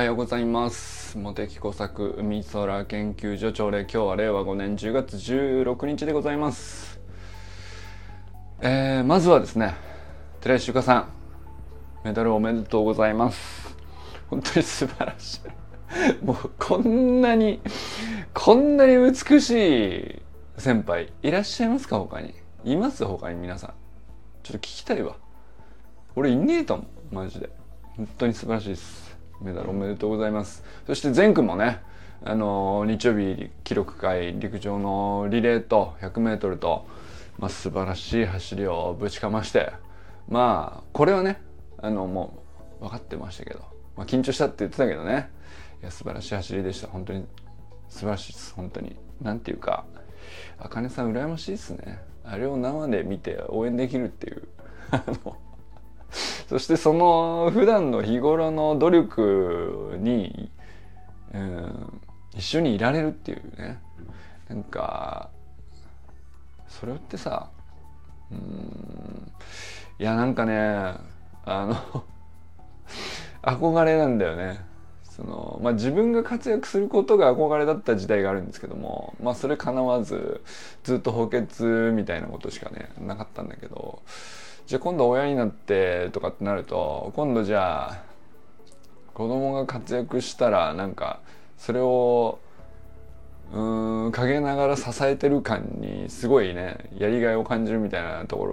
はようございます。茂木工作海空研究所朝礼今日は令和5年10月16日でございます。えー、まずはですね寺石ゆかさんメダルおめでとうございます。本当に素晴らしい。もうこんなにこんなに美しい先輩いらっしゃいますか他に？います？他に皆さん。ちょっと聞きたいわ。俺いねえと思うマジで。本当に素晴らしいです。メダルおめでとうございます。そして善くんもねあの日曜日記録会陸上のリレーと 100m と、まあ、素晴らしい走りをぶちかましてまあこれはねあのもう分かってましたけど、まあ、緊張したって言ってたけどねいや素晴らしい走りでした。本当に素晴らしいです。本当に。なんていうかあかねさん羨ましいですね。あれを生で見て応援できるっていう。あのそしてその普段の日頃の努力に、うん、一緒にいられるっていうね。なんかそれってさうんいやなんかねあの 憧れなんだよね。その、まあ、自分が活躍することが憧れだった時代があるんですけども、まあ、それかなわずずっと補欠みたいなことしかねなかったんだけどじゃあ今度親になってとかってなると今度じゃあ子供が活躍したらなんかそれをうん陰ながら支えてる感にすごいねやりがいを感じるみたいなとこ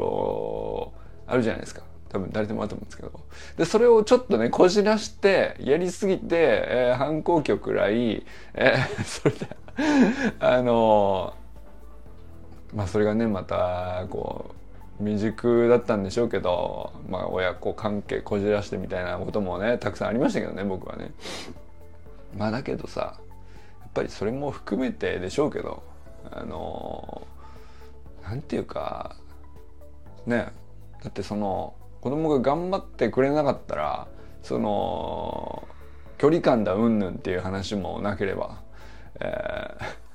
ろあるじゃないですか。多分誰でもあると思うんですけど。でそれをちょっとねこじらしてやりすぎて、えー、反抗期をくらい、えー、それであのー、まあそれがねまたこう未熟だったんでしょうけど、まあ、親子関係こじらしてみたいなこともねたくさんありましたけどね僕はね。まあだけどさやっぱりそれも含めてでしょうけどあのなんていうかねだってその子供が頑張ってくれなかったらその距離感だうんぬんっていう話もなければ、えー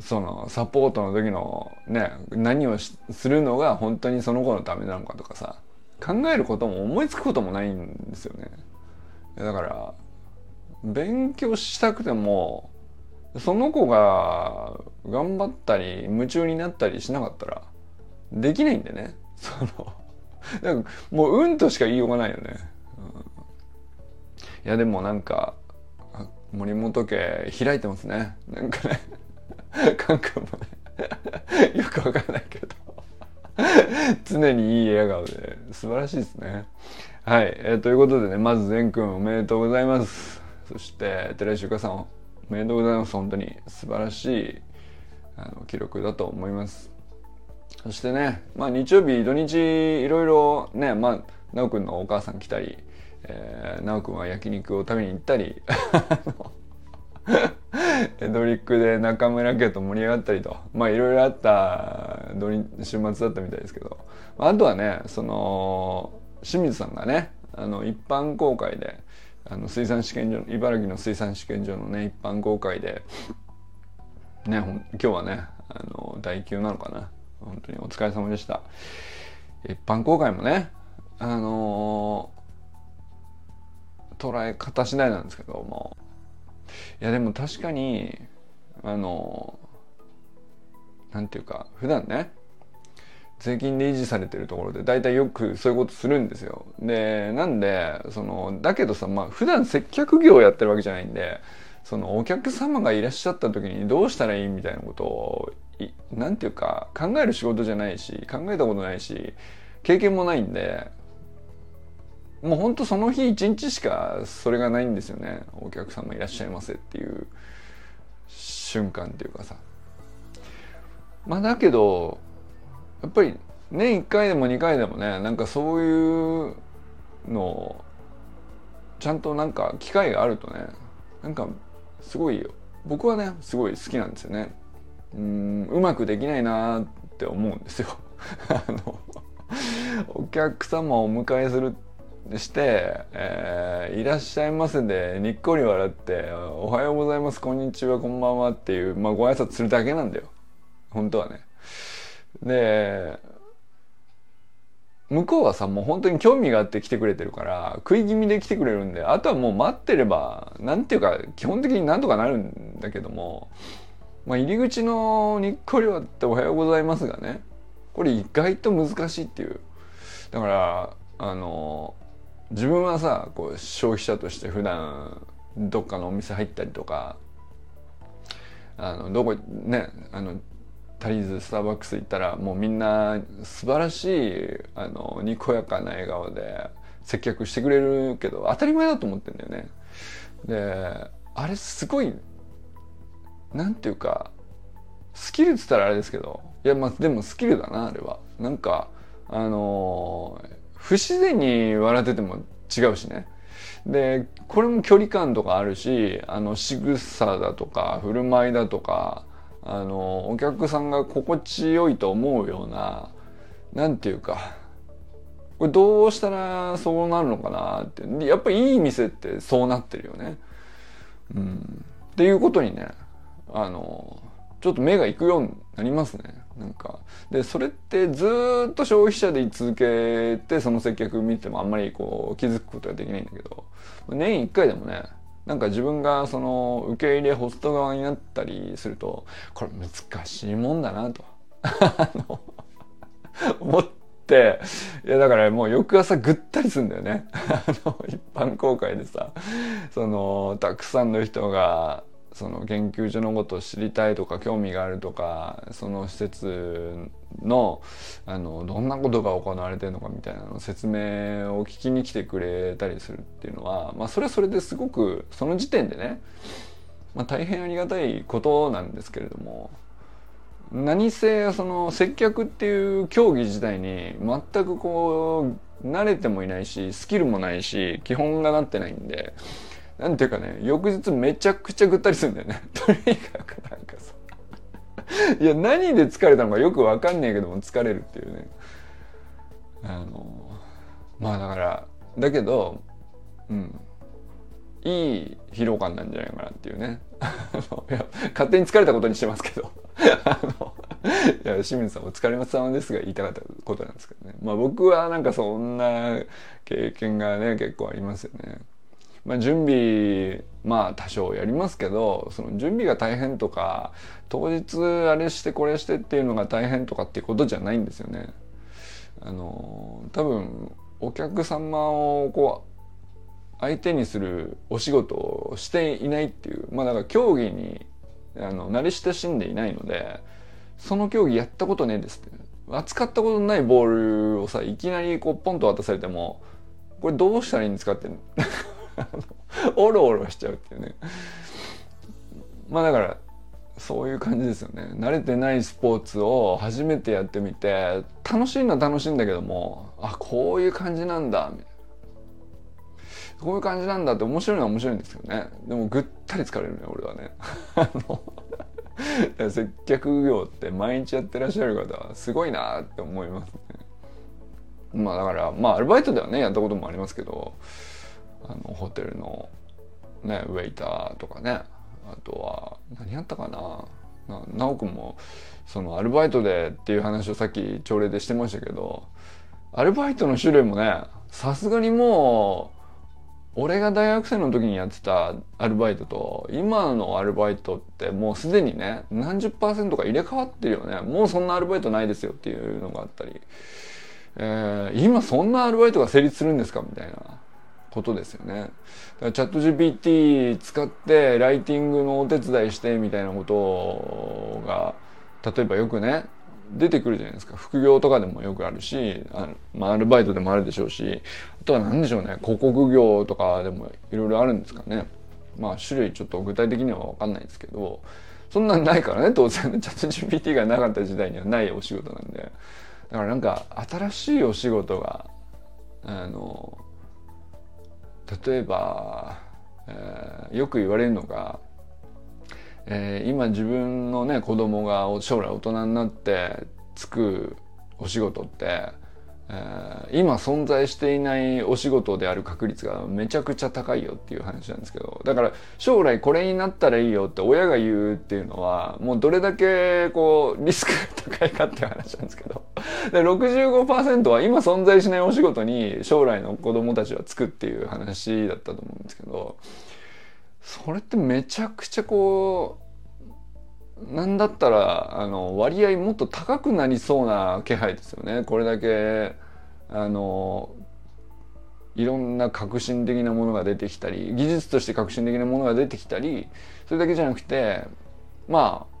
そのサポートの時のね何をするのが本当にその子のためなのかとかさ考えることも思いつくこともないんですよね。だから勉強したくてもその子が頑張ったり夢中になったりしなかったらできないんでね。そのなんかもううんとしか言いようがないよね、うん、いやでもなんか森本家開いてますね。なんかね。カン君もね。よくわかんないけど。常にいい笑顔で。素晴らしいですね。はい、えー、ということでねまず善くんおめでとうございます。そして寺石ゆかさんおめでとうございます。本当に素晴らしいあの記録だと思います。そしてねまあ日曜日土日いろいろねまあ奈くんのお母さん来たり、えー、奈くんは焼肉を食べに行ったり。ドリックで中村家と盛り上がったりと。まあいろいろあった週末だったみたいですけど。あとはねその清水さんがねあの一般公開であの水産試験場茨城の水産試験場のね一般公開でね今日はねあの第9なのかな。本当にお疲れ様でした。一般公開もねあの捉え方次第なんですけども。いやでも確かにあのなんていうか普段ね税金で維持されてるところで大体よくそういうことするんですよ。でなんでそのだけどさまあ普段接客業をやってるわけじゃないんでそのお客様がいらっしゃった時にどうしたらいいみたいなことをなんていうか考える仕事じゃないし考えたことないし経験もないんでもうほんとその日一日しかそれがないんですよね。お客様いらっしゃいませっていう瞬間っていうかさ。まあだけどやっぱり年1回でも2回でもねなんかそういうのをちゃんとなんか機会があるとねなんかすごい僕はねすごい好きなんですよね。うんうまくできないなって思うんですよ。あのお客様をお迎えするってして、えー、いらっしゃいませでにっこり笑って「おはようございますこんにちはこんばんは」っていう、まあ、ご挨拶するだけなんだよ本当はね。で向こうはさもう本当に興味があって来てくれてるから食い気味で来てくれるんであとはもう待ってればなんていうか基本的になんとかなるんだけども、まあ、入り口のにっこりはっておはようございますがねこれ意外と難しいっていうだからあの自分はさこう消費者として普段どっかのお店入ったりとかあのどこねあのタリーズスターバックス行ったらもうみんな素晴らしいあのにこやかな笑顔で接客してくれるけど当たり前だと思ってんだよね。であれすごいなんていうかスキルっつったらあれですけどいやまあでもスキルだなあれは。なんかあの不自然に笑ってても違うしね。でこれも距離感とかあるしあの仕草だとか振る舞いだとかあのお客さんが心地よいと思うような何て言うかこれどうしたらそうなるのかなってやっぱりいい店ってそうなってるよね。うん、っていうことにねあのちょっと目が行くようになりますね。なんか。で、それってずっと消費者で居続けて、その接客見てもあんまりこう気づくことができないんだけど、年一回でもね、なんか自分がその受け入れホスト側になったりすると、これ難しいもんだなと。思って、いやだからもう翌朝ぐったりするんだよね。一般公開でさ、その、たくさんの人がその研究所のことを知りたいとか興味があるとかその施設のあのどんなことが行われてるのかみたいなの説明を聞きに来てくれたりするっていうのは、まあ、それはそれですごくその時点でね、まあ、大変ありがたいことなんですけれども何せその接客っていう競技自体に全くこう慣れてもいないしスキルもないし基本がなってないんで。なんていうかね、翌日めちゃくちゃぐったりするんだよね。とにかくなんかさ。いや、何で疲れたのかよくわかんねえけども疲れるっていうね。あの、まあだから、だけど、うん。いい疲労感なんじゃないかなっていうね。いや勝手に疲れたことにしてますけど。あのいや清水さんお疲れ様ですが言いたかったことなんですけどね。まあ僕はなんかそんな経験がね結構ありますよね。まあ、準備まあ多少やりますけどその準備が大変とか当日あれしてこれしてっていうのが大変とかっていうことじゃないんですよね。あの多分お客様をこう相手にするお仕事をしていないっていうまあだから競技にあの慣れ親しんでいないのでその競技やったことねえですって扱ったことないボールをさいきなりこうポンと渡されてもこれどうしたらいいんですかっておろおろしちゃうっていうね。まあだからそういう感じですよね。慣れてないスポーツを初めてやってみて楽しいのは楽しいんだけどもあこういう感じなんだ。みたいなこういう感じなんだって面白いのは面白いんですけどね。でもぐったり疲れるね俺はね。あの接客業って毎日やってらっしゃる方はすごいなって思いますね。まあだからまあアルバイトではねやったこともありますけどあのホテルのねウェイターとかね。あとは何やったかな。なおくんもそのアルバイトでっていう話をさっき朝礼でしてましたけどアルバイトの種類もねさすがにもう俺が大学生の時にやってたアルバイトと今のアルバイトってもうすでにね何十パーセントか入れ替わってるよね。もうそんなアルバイトないですよっていうのがあったり、えー、今そんなアルバイトが成立するんですかみたいな。ことですよね。チャット GPT 使ってライティングのお手伝いしてみたいなことが例えばよくね出てくるじゃないですか。副業とかでもよくあるしあまあ、アルバイトでもあるでしょうしあとは何でしょうね。広告業とかでもいろいろあるんですかね。まあ種類ちょっと具体的には分かんないですけどそんなんないからね当然チャット GPT がなかった時代にはないお仕事なんで。だからなんか新しいお仕事があの例えば、えー、よく言われるのが、えー、今自分のね子供が将来大人になってつくお仕事ってえ、今存在していないお仕事である確率がめちゃくちゃ高いよっていう話なんですけどだから将来これになったらいいよって親が言うっていうのはもうどれだけこうリスクが高いかっていう話なんですけど で65%は今存在しないお仕事に将来の子供たちはつくっていう話だったと思うんですけどそれってめちゃくちゃこうなんだったらあの割合もっと高くなりそうな気配ですよね。これだけあのいろんな革新的なものが出てきたり技術として革新的なものが出てきたりそれだけじゃなくてまあ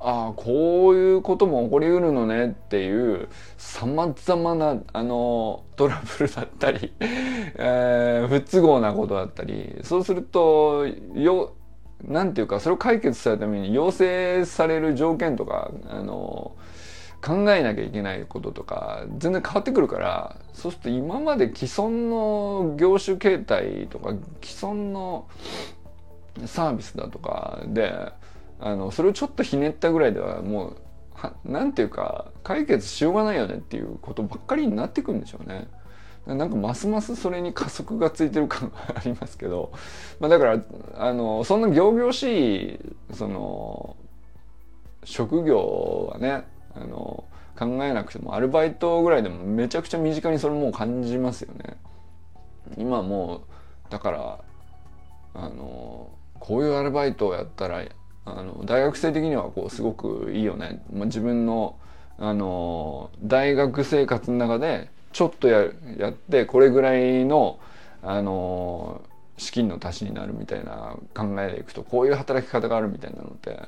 ああこういうことも起こりうるのねっていうさまざまなあのトラブルだったり、えー、不都合なことだったりそうするとよなんていうかそれを解決するために要請される条件とかあの考えなきゃいけないこととか全然変わってくるからそうすると今まで既存の業種形態とか既存のサービスだとかであのそれをちょっとひねったぐらいではもうはなんていうか解決しようがないよねっていうことばっかりになってくるんでしょうね。なんかますますそれに加速がついてる感がありますけど、まあ、だからあのそんな仰々しいその職業はねあの考えなくてもアルバイトぐらいでもめちゃくちゃ身近にそれもう感じますよね。今もうだからあのこういうアルバイトをやったらあの大学生的にはこうすごくいいよね、まあ、自分のあの大学生活の中でちょっとややってこれぐらいのあの資金の足しになるみたいな考えでいくとこういう働き方があるみたいなのって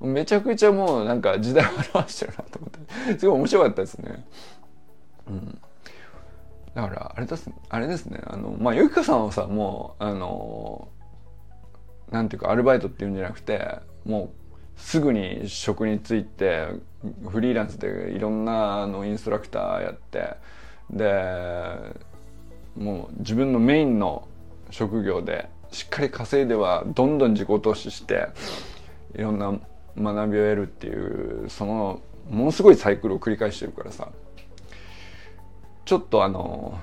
めちゃくちゃもうなんか時代を表してるなと思って。すごい面白かったですね。うん、だからあれですあれですね。あのまあゆきかさんはさもうあのなんていうかアルバイトっていうんじゃなくてもうすぐに職に就いてフリーランスでいろんなあのインストラクターやってでもう自分のメインの職業でしっかり稼いではどんどん自己投資していろんな学びを得るっていうそのものすごいサイクルを繰り返してるからさ。ちょっとあの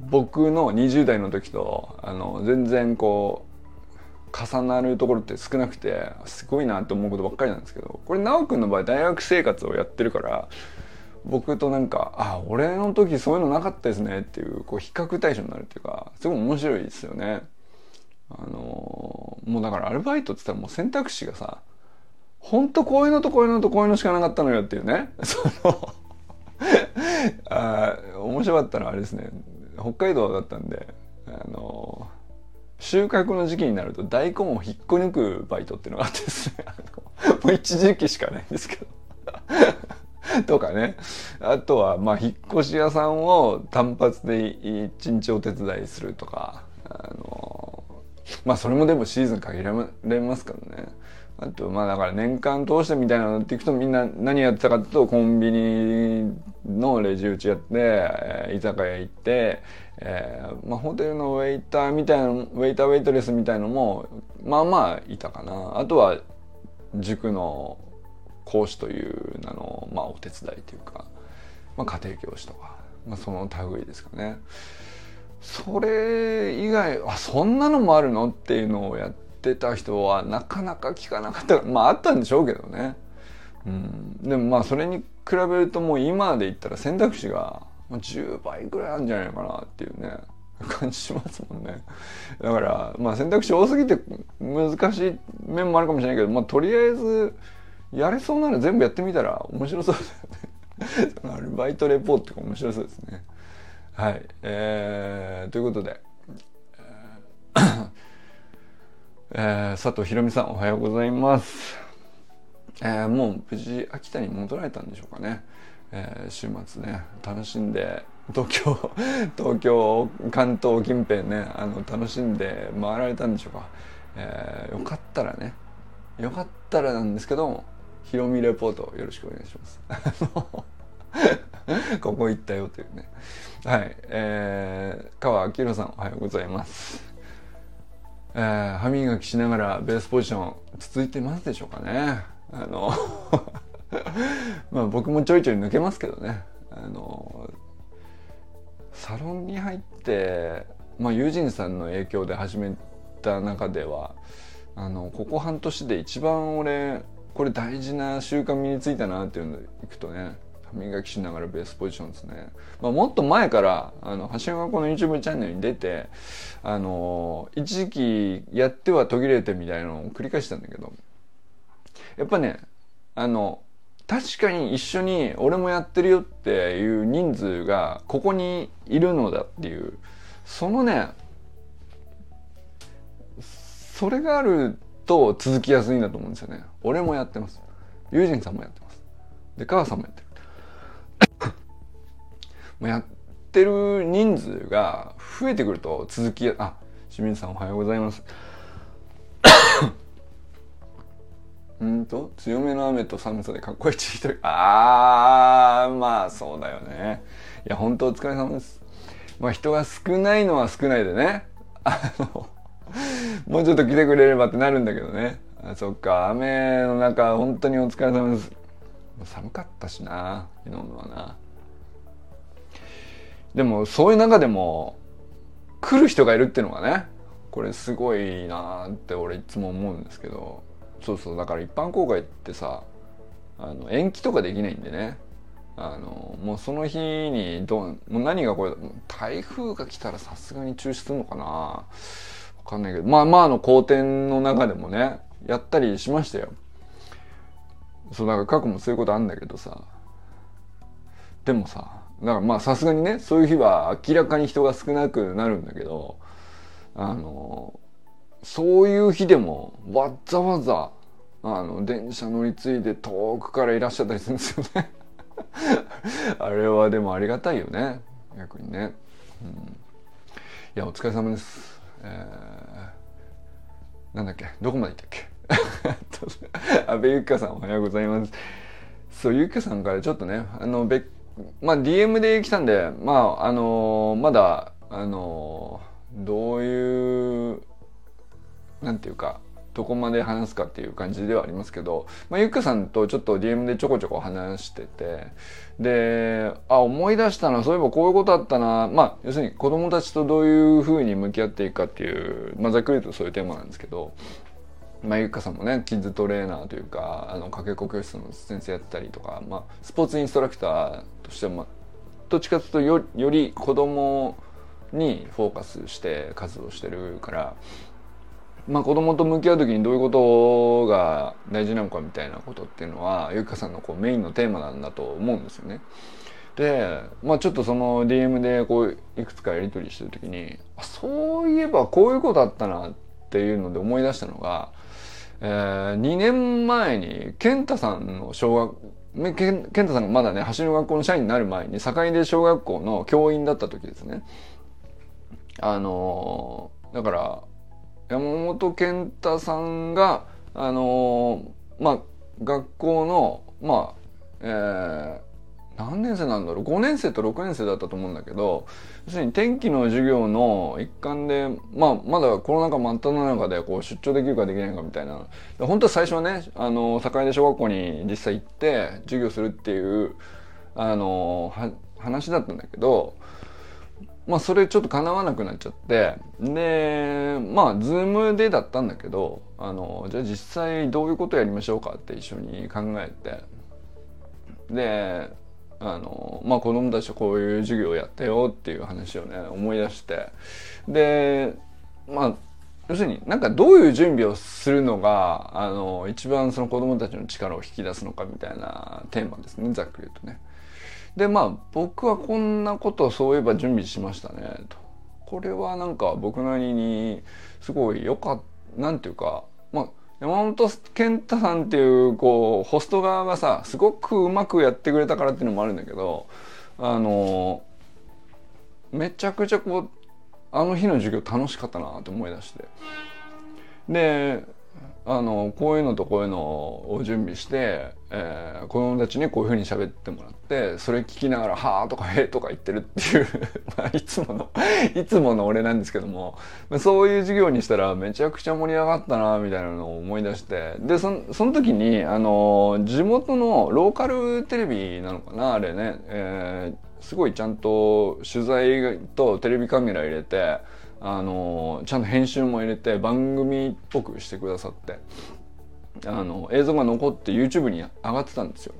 僕の20代の時とあの全然こう重なるところって少なくてすごいなって思うことばっかりなんですけどこれ奈くんの場合大学生活をやってるから僕となんかあ俺の時そういうのなかったですねっていうこう比較対象になるっていうかすごい面白いですよね。あのもうだからアルバイトって言ったらもう選択肢がさほんとこういうのとこういうのとこういうのしかなかったのよっていうね。そのあ面白かったのはあれですね。北海道だったんであの収穫の時期になると大根を引っこ抜くバイトっていうのがあってですね。もう一時期しかないんですけど。とかね。あとはまあ引っ越し屋さんを単発で一日お手伝いするとかあのまあそれもでもシーズン限られますからね。あとまあだから年間通してみたいなのっていくとみんな何やってたかっていうとコンビニのレジ打ちやって、え居酒屋行ってえー、まあ、ホテルのウェイターみたいなウェイターウェイトレスみたいのもまあまあいたかな。あとは塾の講師という名の、まあ、お手伝いというか、まあ、家庭教師とか、まあ、その類ですかね。それ以外あそんなのもあるのっていうのをやってた人はなかなか聞かなかった。まああったんでしょうけどね、うん、でもまあそれに比べるともう今で言ったら選択肢が10倍ぐらいあるんじゃないかなっていうね感じしますもんね。だからまあ選択肢多すぎて難しい面もあるかもしれないけどまあとりあえずやれそうなら全部やってみたら面白そうですよね。アルバイトレポートが面白そうですね。はい。えー、ということで、えー、佐藤ひろみさんおはようございます。えー、もう無事秋田に戻られたんでしょうかね。えー、週末ね楽しんで東京 東京関東近辺ねあの楽しんで回られたんでしょうか、えー、よかったらね。よかったらなんですけどヒロミレポートよろしくお願いします。ここ行ったよというね。はい。えー、川明宏さんおはようございます。えー、歯磨きしながらベースポジション続いてますでしょうかね。あの まあ僕もちょいちょい抜けますけどね。あのサロンに入ってまあ友人さんの影響で始めた中ではあのここ半年で一番俺これ大事な習慣身についたなっていうのでいくとね歯磨きしながらベースポジションですね、まあ、もっと前からあの橋の学校の YouTube チャンネルに出てあの一時期やっては途切れてみたいなのを繰り返したんだけどやっぱねあの確かに一緒に俺もやってるよっていう人数がここにいるのだっていうそのねそれがあると続きやすいんだと思うんですよね。俺もやってます。友人さんもやってます。で母さんもやってる。もうやってる人数が増えてくると続きあ清水さんおはようございます。うんと強めの雨と寒さでかっこいい一人あーまあそうだよね。いや本当お疲れ様です。まあ人が少ないのは少ないでね。あのもうちょっと来てくれればってなるんだけどね。あそっか雨の中本当にお疲れ様です。寒かったしな昨日のはな。でもそういう中でも来る人がいるっていうのがねこれすごいなって俺いつも思うんですけど。そうそうだから一般公開ってさあの延期とかできないんでね。あのもうその日にどもう何がこれ台風が来たらさすがに中止するのかな。わかんないけど。まあまああの好天の中でもねやったりしましたよ。そうだから過去もそういうことあんだけどさ。でもさだからまあさすがにねそういう日は明らかに人が少なくなるんだけどあのそういう日でもわざわざあの電車乗り継いで遠くからいらっしゃったりするんですよね。あれはでもありがたいよね。逆にね、うん、いやお疲れ様です。えー、なんだっけ？どこまで行ったっけ？安倍ゆきかさんおはようございます。そうゆきかさんからちょっとねあのべまあ DM で来たんでまああのー、まだあのー、どういうなんていうかどこまで話すかっていう感じではありますけど、まあ、ゆっかさんとちょっと DM でちょこちょこ話しててであ思い出したなそういえばこういうことあったなまあ要するに子供たちとどういうふうに向き合っていくかっていう、まあ、ざっくり言うとそういうテーマなんですけど。まあ、ゆっかさんもねキッズトレーナーというかあのかけっこ教室の先生やったりとか、まあ、スポーツインストラクターとしてもどっちかというとよより子供にフォーカスして活動してるからまあ、子供と向き合う時にどういうことが大事なのかみたいなことっていうのはゆきかさんのこうメインのテーマなんだと思うんですよね。で、まあ、ちょっとその DM でこういくつかやり取りしてる時にあそういえばこういうことあったなっていうので思い出したのが、えー、2年前に健太さんの小学健太さんがまだね橋の学校の社員になる前に境出小学校の教員だった時ですね。あのー、だから山本健太さんがあのー、まあ学校のまあえー、何年生なんだろう5年生と6年生だったと思うんだけど要するに天気の授業の一環で、まあ、まだコロナ禍真っ只中でこう出張できるかできないかみたいな。本当は最初はねあの境出小学校に実際行って授業するっていうあの話だったんだけどまあそれちょっと叶わなくなっちゃって。でまあズームでだったんだけどあのじゃあ実際どういうことやりましょうかって一緒に考えて。であのまあ子供たちとこういう授業をやってよっていう話をね思い出して。でまあ要するになんかどういう準備をするのがあの一番その子供たちの力を引き出すのかみたいなテーマですねざっくり言うとね。でまあ僕はこんなことをそういえば準備しましたねと。これはなんか僕なりにすごいよかったなんていうかまあ山本健太さんっていうこうホスト側がさすごくうまくやってくれたからっていうのもあるんだけどあのめちゃくちゃこうあの日の授業楽しかったなと思い出してであのこういうのとこういうのを準備して、えー、子供たちにこういうふうに喋ってもらってそれ聞きながら「はあ」とか「へえ」とか言ってるっていう まあいつものいつもの俺なんですけどもそういう授業にしたらめちゃくちゃ盛り上がったなみたいなのを思い出してでそその時にあの地元のローカルテレビなのかなあれね、えー、すごいちゃんと取材とテレビカメラ入れて。あのちゃんと編集も入れて番組っぽくしてくださってあの映像が残って YouTube に上がってたんですよ。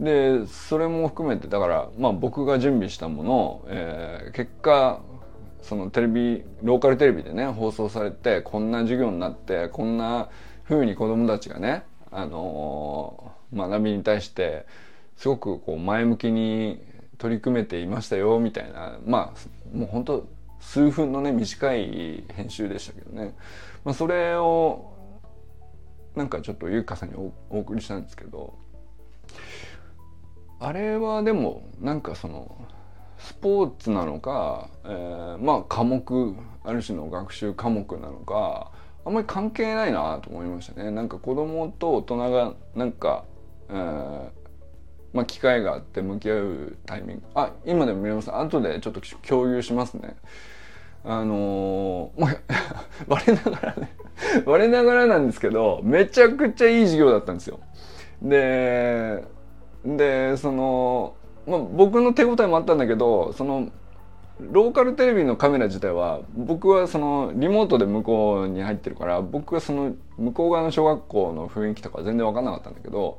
でそれも含めてだから、まあ、僕が準備したものを、えー、結果そのテレビローカルテレビでね放送されてこんな授業になってこんな風に子どもたちがね、あのー、学びに対してすごくこう前向きに取り組めていましたよみたいなまあもう本当数分のね短い編集でしたけどね、まあ、それをなんかちょっと優香さんにお送りしたんですけどあれはでもなんかそのスポーツなのか、えー、まあ科目ある種の学習科目なのかあんまり関係ないなと思いましたね。なんか子供と大人がなんか、えー、まあ、機会があって向き合うタイミング。あ今でも見れます。後でちょっと共有しますね。あのー、まあ 我ながらね 我ながらなんですけどめちゃくちゃいい授業だったんですよ。ででその、まあ、僕の手応えもあったんだけどそのローカルテレビのカメラ自体は僕はそのリモートで向こうに入ってるから僕はその向こう側の小学校の雰囲気とか全然分かんなかったんだけど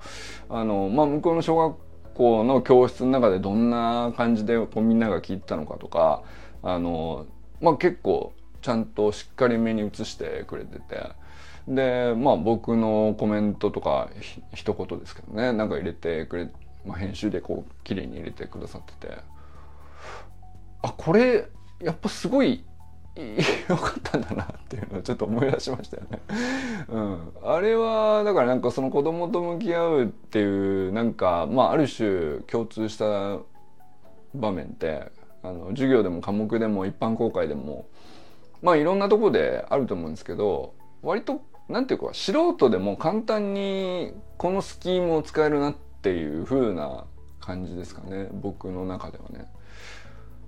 あの、まあ、向こうの小学校の教室の中でどんな感じでこうみんなが聞いてたのかとかあの、まあ、結構ちゃんとしっかりめに映してくれてて。でまあ僕のコメントとか一言ですけどねなんか入れてくれ、まあ、編集でこう綺麗に入れてくださっててあこれやっぱすごい良かったんだなっていうのをちょっと思い出しましたよね。うん、あれはだからなんかその子供と向き合うっていうなんかまあある種共通した場面ってあの授業でも科目でも一般公開でもまあいろんなとこであると思うんですけど割となんていうか素人でも簡単にこのスキームを使えるなっていう風な感じですかね僕の中ではね。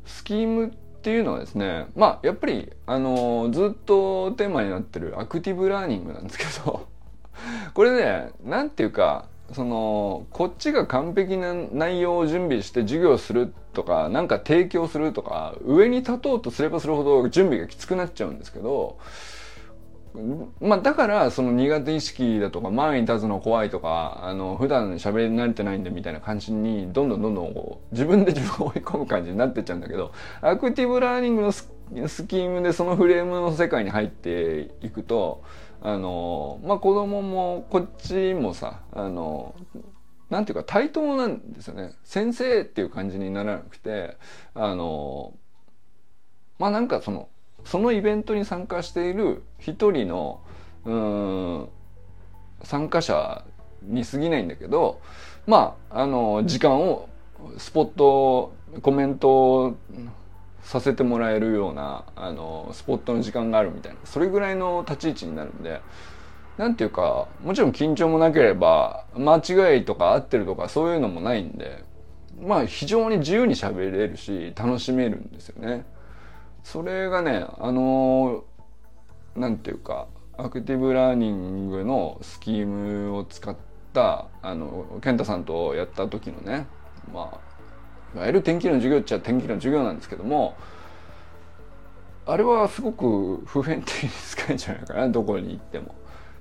スキームっていうのはですねまあやっぱりあのずっとテーマになってるアクティブラーニングなんですけど これね何ていうかそのこっちが完璧な内容を準備して授業するとか何か提供するとか上に立とうとすればするほど準備がきつくなっちゃうんですけどまあだからその苦手意識だとか前に立つの怖いとかあの普段喋り慣れてないんでみたいな感じにどんどんどんどんこう自分で自分を追い込む感じになってっちゃうんだけどアクティブラーニングのスキームでそのフレームの世界に入っていくとあのまあ子供もこっちもさあのなんていうか対等なんですよね。先生っていう感じにならなくてあのまあなんかそのそのイベントに参加している一人のうん参加者に過ぎないんだけどまああの時間をスポットコメントさせてもらえるようなあのスポットの時間があるみたいなそれぐらいの立ち位置になるんでなんていうかもちろん緊張もなければ間違いとか合ってるとかそういうのもないんでまあ非常に自由に喋れるし楽しめるんですよね。それがねあのなんていうかアクティブラーニングのスキームを使ったあの健太さんとやった時のねまあいわゆる天気の授業っちゃ天気の授業なんですけどもあれはすごく普遍的に使えるんじゃないかなどこに行っても。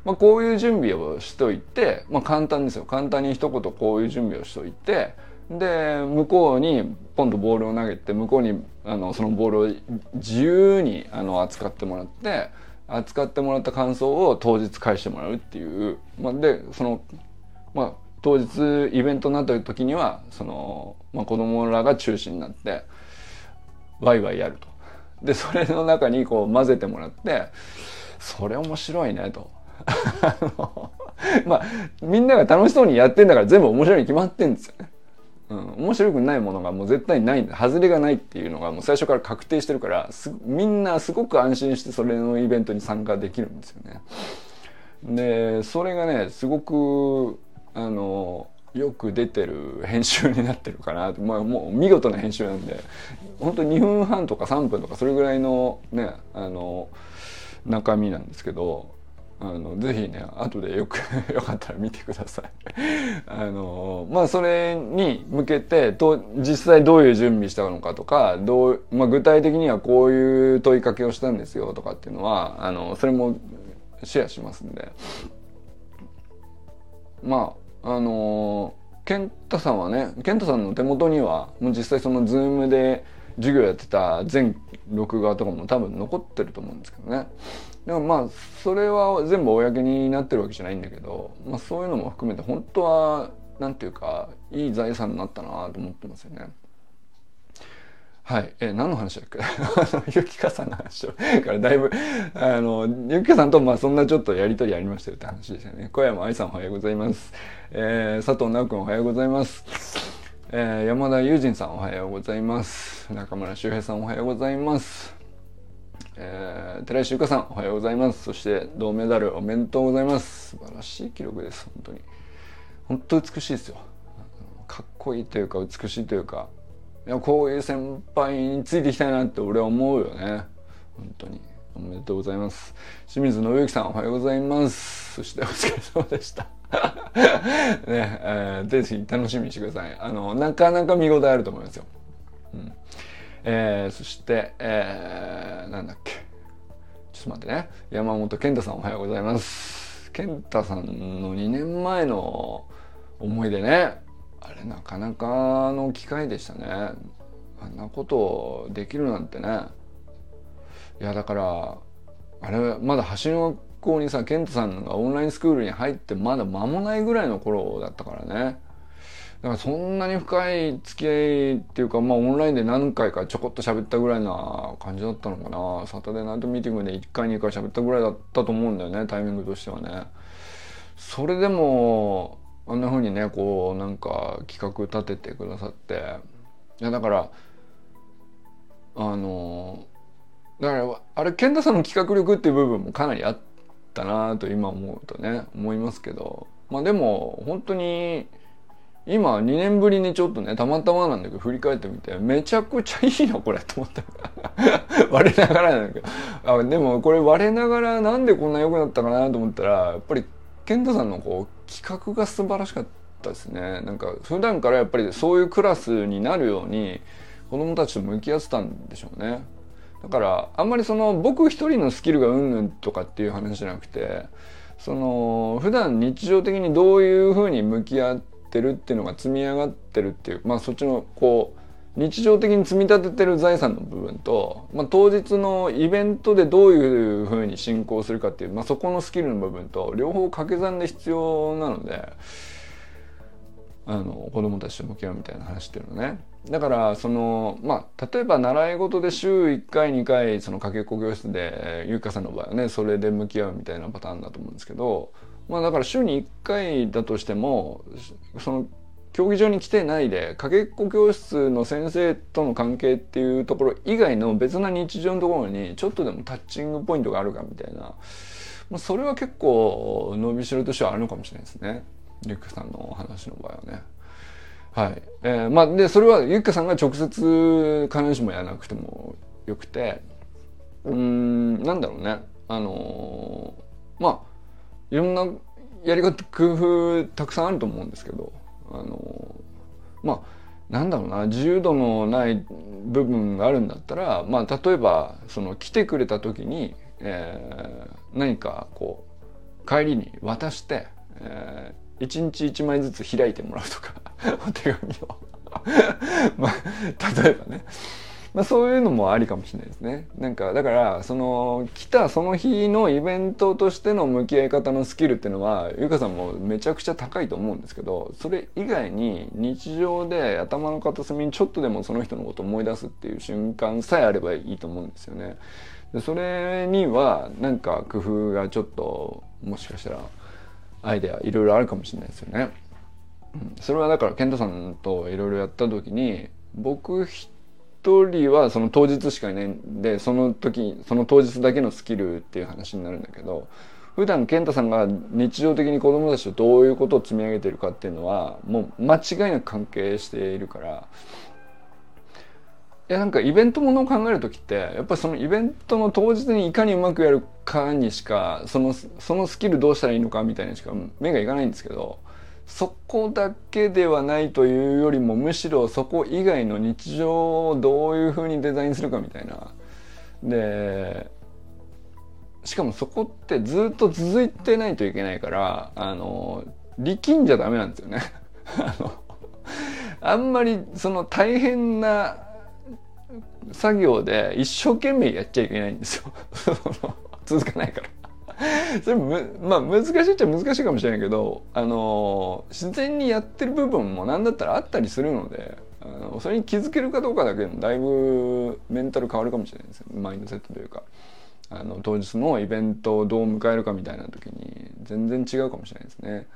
まあ、こういう準備をしといて、まあ、簡単ですよ簡単に一言こういう準備をしといてで向こうにポンとボールを投げて向こうにあのそのボールを自由にあの扱ってもらって扱ってもらった感想を当日返してもらうっていう、まあ、でその、まあ、当日イベントになった時にはその、まあ、子供らが中心になってワイワイやると。でそれの中にこう混ぜてもらってそれ面白いねと。まあみんなが楽しそうにやってんだから全部面白いに決まってんですよね。うん、面白くないものがもう絶対ない外れがないっていうのがもう最初から確定してるからみんなすごく安心してそれのイベントに参加できるんですよね。でそれがねすごくあのよく出てる編集になってるかなまあ、もう見事な編集なんで本当に2分半とか3分とかそれぐらいのねあの中身なんですけどあのぜひね後でよく よかったら見てください。あのまあそれに向けてと実際どういう準備したのかとかどう、まあ、具体的にはこういう問いかけをしたんですよとかっていうのはあのそれもシェアしますんで。まああの健太さんはね健太さんの手元にはもう実際そのズームで授業やってた全録画とかも多分残ってると思うんですけどね。でもまあそれは全部公になってるわけじゃないんだけど、まあ、そういうのも含めて本当はなんていうかいい財産になったなと思ってますよね。はい。え、何の話だっけ？ゆきかさんの話だ からだいぶ、あの、ゆきかさんとまあそんなちょっとやりとりありましたよって話でしたね。小山愛さんおはようございます。えー、佐藤直君おはようございます。えー、山田友人さんおはようございます。中村修平さんおはようございます。えー、寺石ゆかさんおはようございます。そして銅メダルおめでとうございます。素晴らしい記録です。本当に。本当美しいですよ。かっこいいというか美しいというかいやこういう先輩についていきたいなって俺は思うよね本当におめでとうございます清水信之さんおはようございますそしてお疲れ様でした ねえー、ぜひ楽しみにしてくださいあのなかなか見応えあると思いますよ、うんえー、そして、えー、なんだっけ。ちょっと待ってね。山本健太さんおはようございます。健太さんの2年前の思い出ね。あれなかなかの機会でしたね。あんなことできるなんてね。いやだからあれまだ橋の学校にさ健太さんがオンラインスクールに入ってまだ間もないぐらいの頃だったからね。だからそんなに深い付き合いっていうかまあオンラインで何回かちょこっと喋ったぐらいな感じだったのかな。サタデーナイトミーティングで1回2回喋ったぐらいだったと思うんだよねタイミングとしてはね。それでもあんな風にねこうなんか企画立ててくださって。いやだからあのだからあれ健太さんの企画力っていう部分もかなりあったなと今思うとね思いますけど。まあでも本当に今2年ぶりにちょっとねたまたまなんだけど振り返ってみてめちゃくちゃいいなこれと思った。割れながらなんだけど。あでもこれ割れながらなんでこんな良くなったかなと思ったらやっぱり健太さんのこう企画が素晴らしかったですね。なんか普段からやっぱりそういうクラスになるように子供たちと向き合ってたんでしょうね。だからあんまりその僕一人のスキルがうんぬんとかっていう話じゃなくてその普段日常的にどういうふうに向き合っててるっていうのが積み上がってるっていうまあそっちのこう日常的に積み立ててる財産の部分と、まあ、当日のイベントでどういうふうに進行するかっていう、まあ、そこのスキルの部分と両方掛け算で必要なのであの子供たちと向き合うみたいな話っていうのね。だからそのまあ例えば習い事で週1回2回そのかけっこ教室でゆうかさんの場合はねそれで向き合うみたいなパターンだと思うんですけどまあだから週に1回だとしてもその競技場に来てないでかけっこ教室の先生との関係っていうところ以外の別な日常のところにちょっとでもタッチングポイントがあるかみたいな、まあ、それは結構伸びしろとしてはあるのかもしれないですねゆっかさんの話の場合はね。はい。えー、まあでそれはゆっかさんが直接必ずしもやらなくてもよくてうんなんだろうねあのー、まあいろんなやり方工夫たくさんあると思うんですけどあのまあなんだろうな自由度のない部分があるんだったら、まあ、例えばその来てくれた時に、えー、何かこう帰りに渡して、えー、1日1枚ずつ開いてもらうとか お手紙を。まあ例えばね。まあ、そういうのもありかもしれないですね。なんかだからその来たその日のイベントとしての向き合い方のスキルっていうのはゆかさんもめちゃくちゃ高いと思うんですけどそれ以外に日常で頭の片隅にちょっとでもその人のことを思い出すっていう瞬間さえあればいいと思うんですよね。でそれにはなんか工夫がちょっともしかしたらアイデアいろいろあるかもしれないですよね。うん、それはだから健太さんといろいろやった時に僕一人はその当日しかいないんでその時その当日だけのスキルっていう話になるんだけど普普段健太さんが日常的に子供たちとどういうことを積み上げてるかっていうのはもう間違いなく関係しているからいやなんかイベントものを考える時ってやっぱりそのイベントの当日にいかにうまくやるかにしかそのそのスキルどうしたらいいのかみたいにしか目がいかないんですけどそこだけではないというよりもむしろそこ以外の日常をどういうふうにデザインするかみたいな。でしかもそこってずっと続いてないといけないからあの力んじゃダメなんですよね。あのあんまりその大変な作業で一生懸命やっちゃいけないんですよ 続かないから それむまあ難しいっちゃ難しいかもしれないけどあの自然にやってる部分も何だったらあったりするのであのそれに気づけるかどうかだけでもだいぶメンタル変わるかもしれないですよマインドセットというかあの当日のイベントをどう迎えるかみたいな時に全然違うかもしれないですね。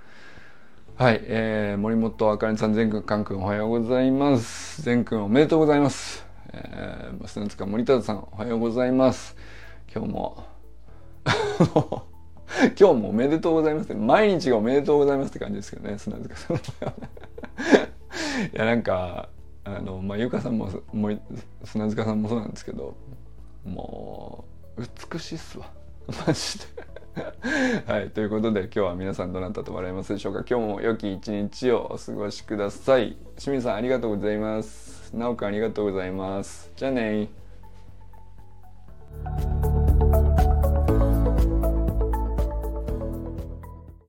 はい、えー、森本あかねさん、全くん、かんくん、おはようございます。全くん、おめでとうございます。えー、砂塚森田さん、おはようございます。今日も 今日もおめでとうございます。毎日がおめでとうございますって感じですけどね、砂塚さん。いや、なんか、あの、まあ、ゆかさんも、も砂塚さんもそうなんですけど、もう、美しいっすわ。マジで。はい、ということで今日は皆さんどなたと笑いますでしょうか今日も良き一日をお過ごしください清水さんありがとうございますなおくんありがとうございますじゃあね